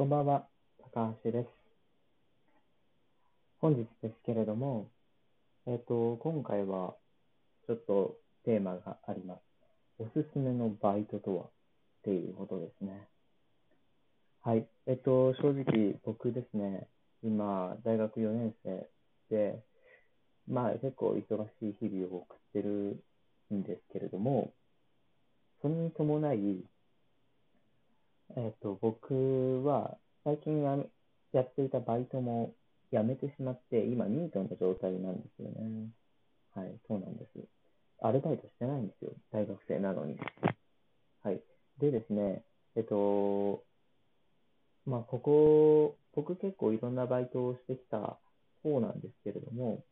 こんばんは、高橋です。本日ですけれども、えっ、と、今回はちょっとテーマがあります。おすすめのバイトとはっていうことですね。はい。えっ、と、正直僕ですね、今、大学4年生で、まあ結構忙しい日々を送ってるんですけれども、それに伴い、えっ、と、僕は最近ややっていたバイトも辞めてしまって、今ニートの状態なんですよね。はい、そうなんです。アルバイトしてないんですよ。大学生なのに。はい。でですね、えっと、まあ、ここ、僕結構いろんなバイトをしてきた方なんですけれども、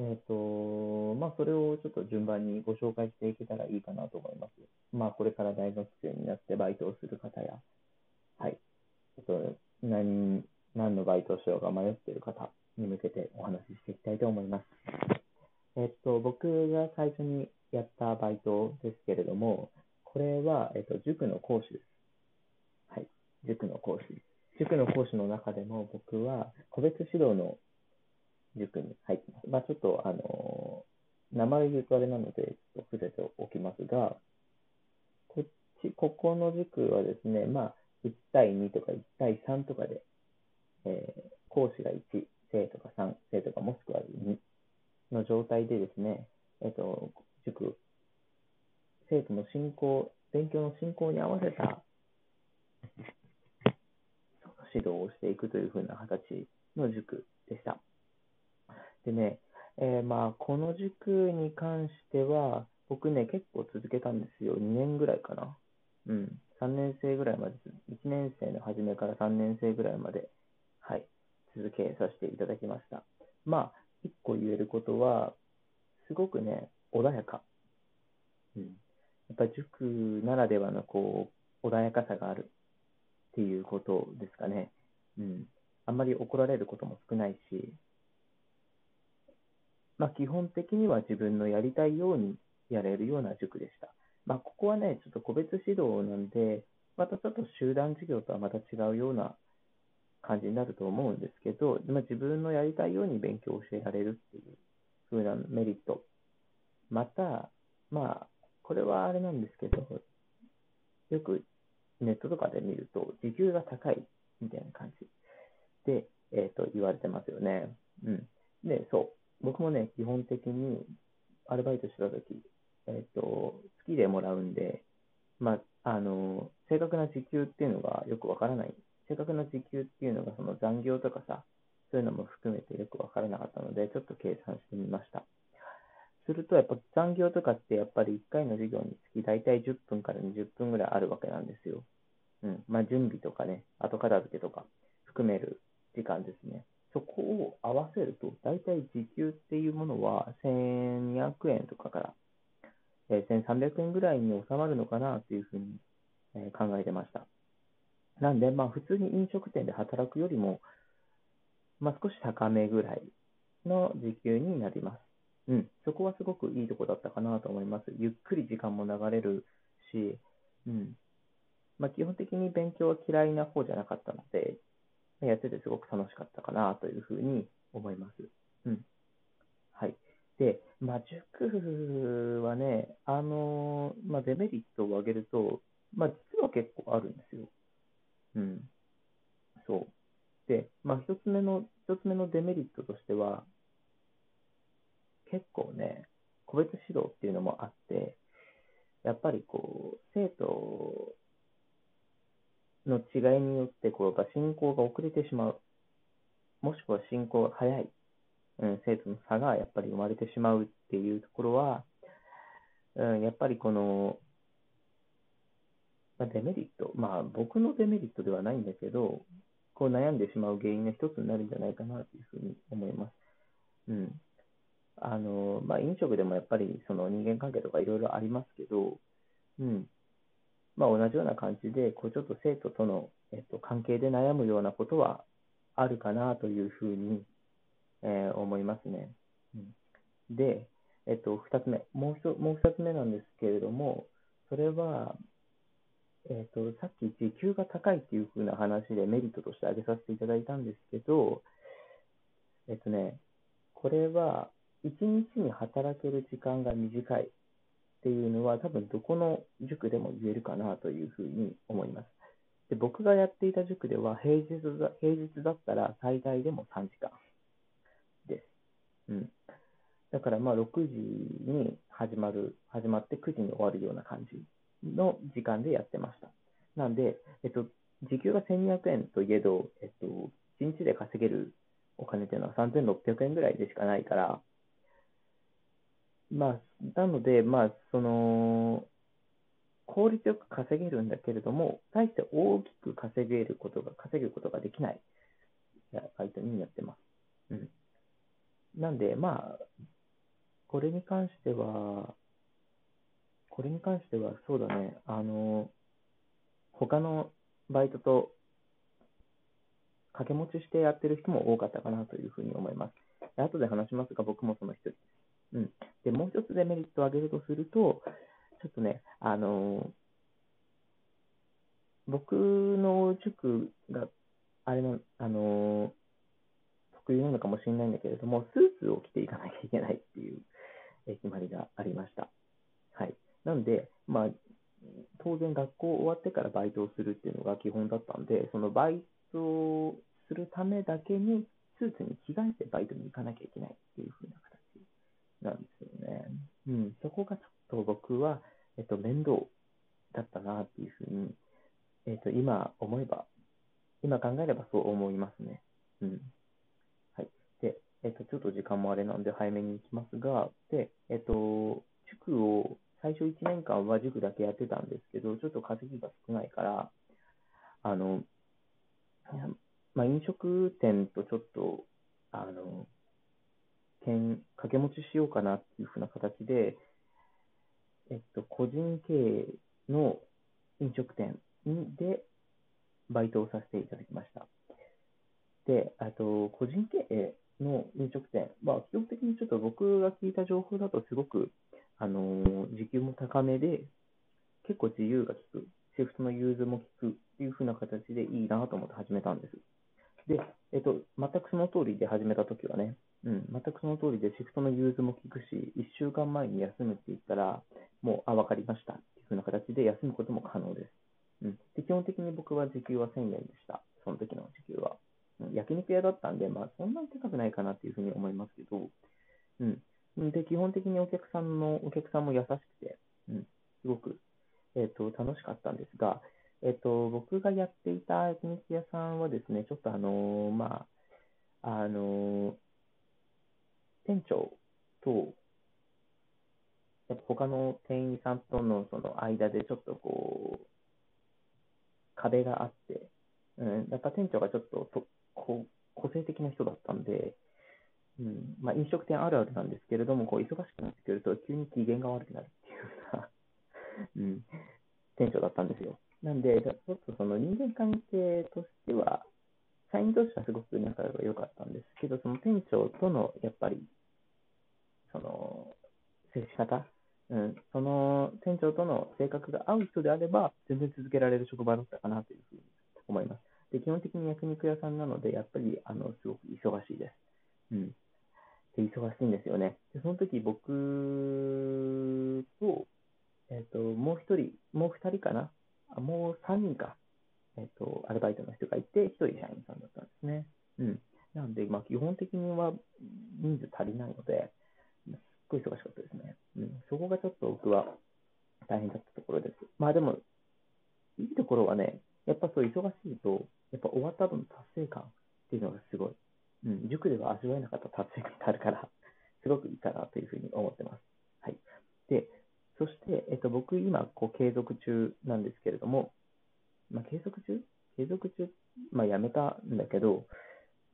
えっ、と、まあ、それをちょっと順番にご紹介していけたらいいかなと思います。まあ、これから大学生になってバイトをする方や、はい、ちょっと何、何のバイトをしようか迷っている方に向けてお話ししていきたいと思います。えっと、僕が最初にやったバイトですけれども、これは、えっと、塾の講師です。はい、塾の講師。塾の講師の中でも僕は個別指導の塾に入ってます。まあ、ちょっと、あの名前言うとあれなので、ちょっと伏せておきますが、こっち、ここの塾はですね、まあ、1対2とか1対3とかで、えー、講師が1、生徒が3、生徒がもしくは2の状態でですね、えっ、ー、と、塾、生徒の進行、勉強の進行に合わせた指導をしていくというふうな形の塾でした。でね、えー、まあ、この塾に関しては、僕ね、結構続けたんですよ。2年ぐらいかな。うん。3年生ぐらいまで、1年生の初めから3年生ぐらいまで、はい、続けさせていただきました。まあ、一個言えることは、すごくね、穏やか。うん。やっぱり塾ならではの、こう、穏やかさがあるっていうことですかね。うん。あんまり怒られることも少ないし、まあ、基本的には自分のやりたいようにやれるような塾でした。まあ、ここはね、ちょっと個別指導なんで、またちょっと集団授業とはまた違うような感じになると思うんですけど、まあ、自分のやりたいように勉強を教えられるっていう風なメリット。また、まあ、これはあれなんですけど、よくネットとかで見ると、時給が高いみたいな感じで、えっ、ー、と、言われてますよね。うん。で、そう。僕もね、基本的にアルバイトしたとき、えっ、ー、と、月でもらうんで、まあ、あの、正確な時給っていうのがよくわからない。正確な時給っていうのがその残業とかさ、そういうのも含めてよくわからなかったので、ちょっと計算してみました。すると、やっぱ残業とかってやっぱり1回の授業につき大体10分から20分ぐらいあるわけなんですよ。うん。まあ、準備とかね、後片付けとか含める時間ですね。そこを合わせると、大体時給っていうものは1200円とかから、え1300円ぐらいに収まるのかなというふうに、え考えてました。なんで、まあ普通に飲食店で働くよりも、まあ少し高めぐらいの時給になります。うん、そこはすごくいいとこだったかなと思います。ゆっくり時間も流れるし、うん。まあ基本的に勉強は嫌いな方じゃなかったので、やっててすごく楽しかったかなというふうに思います。うん。はい。で、まあ、塾はね、あのまあ、デメリットを挙げると、まあ、実は結構あるんですよ。うん。そう。で、まあ、一つ目の、一つ目のデメリットとしては、結構ね、個別指導っていうのもあって、やっぱりこう、生徒の違いによって、こう、進行が遅れてしまう。もしくは進行が早い。うん、生徒の差がやっぱり生まれてしまうっていうところは、うん、やっぱりこの、まあ、デメリット、まあ僕のデメリットではないんだけど、こう悩んでしまう原因の一つになるんじゃないかなというふうに思います。うん。あの、まあ飲食でもやっぱりその人間関係とかいろいろありますけど、うん。まあ、同じような感じで、こうちょっと生徒との、えっと、関係で悩むようなことはあるかなというふうに、えー、思いますね。うん、で、えっと、2つ目。もう1、もう2つ目なんですけれども、それは、えっ、と、さっき時給が高いっていう風な話でメリットとして挙げさせていただいたんですけど、えっ、とね、これは1日に働ける時間が短い。っていうのは多分どこの塾でも言えるかなというふうに思います。で僕がやっていた塾では平日だ平日だったら最大でも3時間です。うん。だからまあ6時に始まる、始まって9時に終わるような感じの時間でやってました。なんで、えっと、時給が1200円といえど、えっと、1日で稼げるお金っていうのは3600円ぐらいでしかないから、まあ、なので、まあ、その、効率よく稼げるんだけれども、大して大きく稼げることが、稼ぐことができないバイトになってます。うん。なんで、まあ、これに関しては、これに関しては、そうだね、あの、他のバイトと掛け持ちしてやってる人も多かったかなというふうに思います。後で話しますが、僕もその一人です。うん。で、もう一つデメリットを挙げるとすると、ちょっとね、あの、僕の塾が、あれの、あのー、得意なのかもしれないんだけれども、スーツを着ていかなきゃいけないっていう、決まりがありました。はい。なので、まあ、当然学校終わってからバイトをするっていうのが基本だったんで、そのバイトをするためだけに、スーツに着替えてバイトに行かなきゃいけないていう風ななんですよね。うん、そこがちょっと僕は、えっと、面倒だったなっていうふうに、えっと、今思えば、今考えればそう思いますね。うん。はい。で、えっと、ちょっと時間もあれなんで早めに行きますが、で、えっと、塾を、最初1年間は塾だけやってたんですけど、ちょっと稼ぎが少ないから、あの、まあ、飲食店とちょっと、あの、兼掛け持ちしようかなっていうふうな形で、えっと、個人経営の飲食店でバイトをさせていただきました。で、あと、個人経営の飲食店は、基本的にちょっと僕が聞いた情報だと、すごく、あの時給も高めで、結構自由が利く、シフトの融通も利くっていう風な形でいいなと思って始めたんです。で、えっと、全くその通りで始めたときはね、うん、全くその通りで、シフトの融通も効くし、1週間前に休むって言ったら、もう、あ、わかりましたっていう風な形で休むことも可能です。うん、で基本的に僕は時給は1000円でした。その時の時給は。うん、焼肉屋だったんで、まあ、そんなに高くないかなっていうふうに思いますけど、うん。で、基本的にお客さんの、お客さんも優しくて、うん、すごく、えっ、ー、と、楽しかったんですが、えっ、と、僕がやっていた焼肉屋さんはですね、ちょっとあのー、まあ、あの店長と、やっぱ他の店員さんとのその間でちょっとこう、壁があって、うん、やっぱ店長がちょっととこ個性的な人だったんで、うんまあ、飲食店あるあるなんですけれども、こう忙しくなってくると急に機嫌が悪くなるっていうような、うん、店長だったんですよ。なんで、ちょっとその人間関係としては、社員同士はすごく仲が良かったんですけど、その店長とのやっぱりその、接し方、うん、その店長との性格が合う人であれば、全然続けられる職場だったかなというふうに思います。で、基本的に焼肉屋さんなので、やっぱり、あの、すごく忙しいです。うん。で、忙しいんですよね。で、その時僕と、えっ、ー、と、もう一人、もう二人かなあもう三人か。えっ、ー、と、アルバイトの人がいて、一人社員さんだったんですね。うん。なんで、まあ、基本的には人数足りないので、すっごい忙しかったですね。うん、そこがちょっと僕は大変だったところです。まあでも、いいところはね、やっぱそう忙しいと、やっぱ終わった後の達成感っていうのがすごい。うん、塾では味わえなかった達成感があるから、すごくいいかなというふうに思ってます。そして、えっと、僕今、こう、継続中なんですけれども、まあ、継続中？継続中、まあ、やめたんだけど、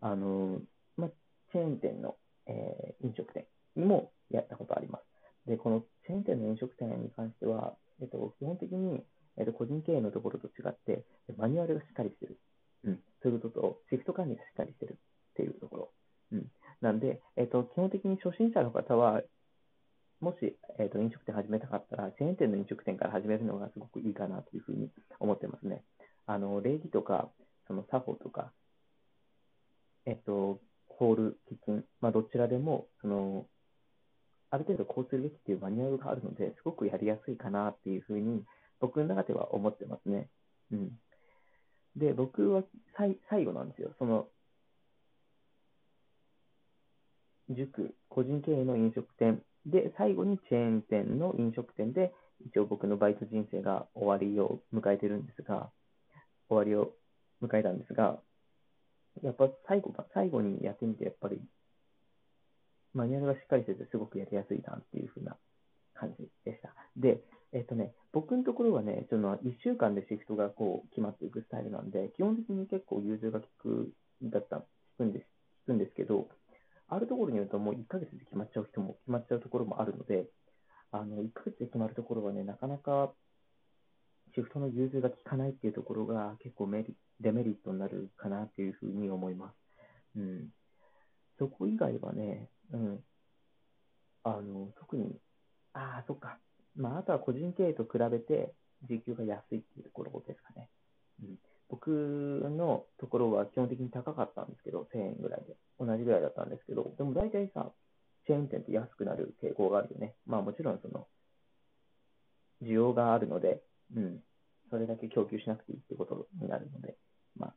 あの、まあ、チェーン店の、えー、飲食店にもやったことあります。で、このチェーン店の飲食店に関しては、えっと、基本的に、えっと、個人経営のところと違って、マニュアルがしっかりしてる。うん。そういうことと、シフト管理がしっかりしてるっていうところ。うん。なんで、えっと、基本的に初心者の方は、もし、えっと、飲食店始めたかったら、チェーン店の飲食店から始めるのがすごくいいかなというふうに思ってますね。あの、礼儀とか、その作法とか、えっと、ホール、キッチン、まあ、どちらでも、その、ある程度こうするべきっていうマニュアルがあるので、すごくやりやすいかなっていうふうに、僕の中では思ってますね。うん。で、僕は最最後なんですよ。その、塾、個人経営の飲食店で、最後にチェーン店の飲食店で、一応僕のバイト人生が終わりを迎えてるんですが、終わりを迎えたんですが、やっぱ最後最後にやってみて、やっぱり、マニュアルがしっかりしてて、すごくやりやすいなっていう風な感じでした。で、えっ、とね、僕のところはね、その1週間でシフトがこう決まっていくスタイルなんで、基本的に結構融通が効くだった、効くんです、効くんですけど、あるところによるともう1ヶ月で決まっちゃうところもあるので、あの1ヶ月で決まるところはね、なかなかシフトの融通が効かないっていうところが結構メリデメリットになるかなっていうふうに思います。うん。そこ以外はね、うん。あの、特に、ああ、そっか。まあ、あとは個人経営と比べて時給が安いっていうところですかね。うん。僕のところは基本的に高かったんですけど、1000円ぐらいで。同じぐらいだったんですけど、でも大体さ、チェーン店って安くなる傾向があるよね。まあもちろんその、需要があるので、うん、それだけ供給しなくていいってことになるので、まあ、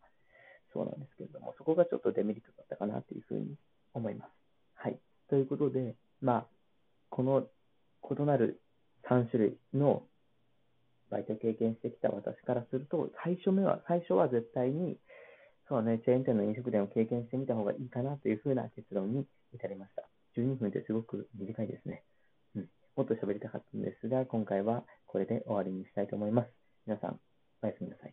そうなんですけれども、そこがちょっとデメリットだったかなというふうに思います。はい。ということで、まあ、この異なる3種類のバイト経験してきた私からすると、最初目は、最初は絶対に、そうね、チェーン店の飲食店を経験してみた方がいいかなというふうな結論に至りました。12分ってすごく短いですね。うん。もっと喋りたかったんですが、今回はこれで終わりにしたいと思います。皆さん、おやすみなさい。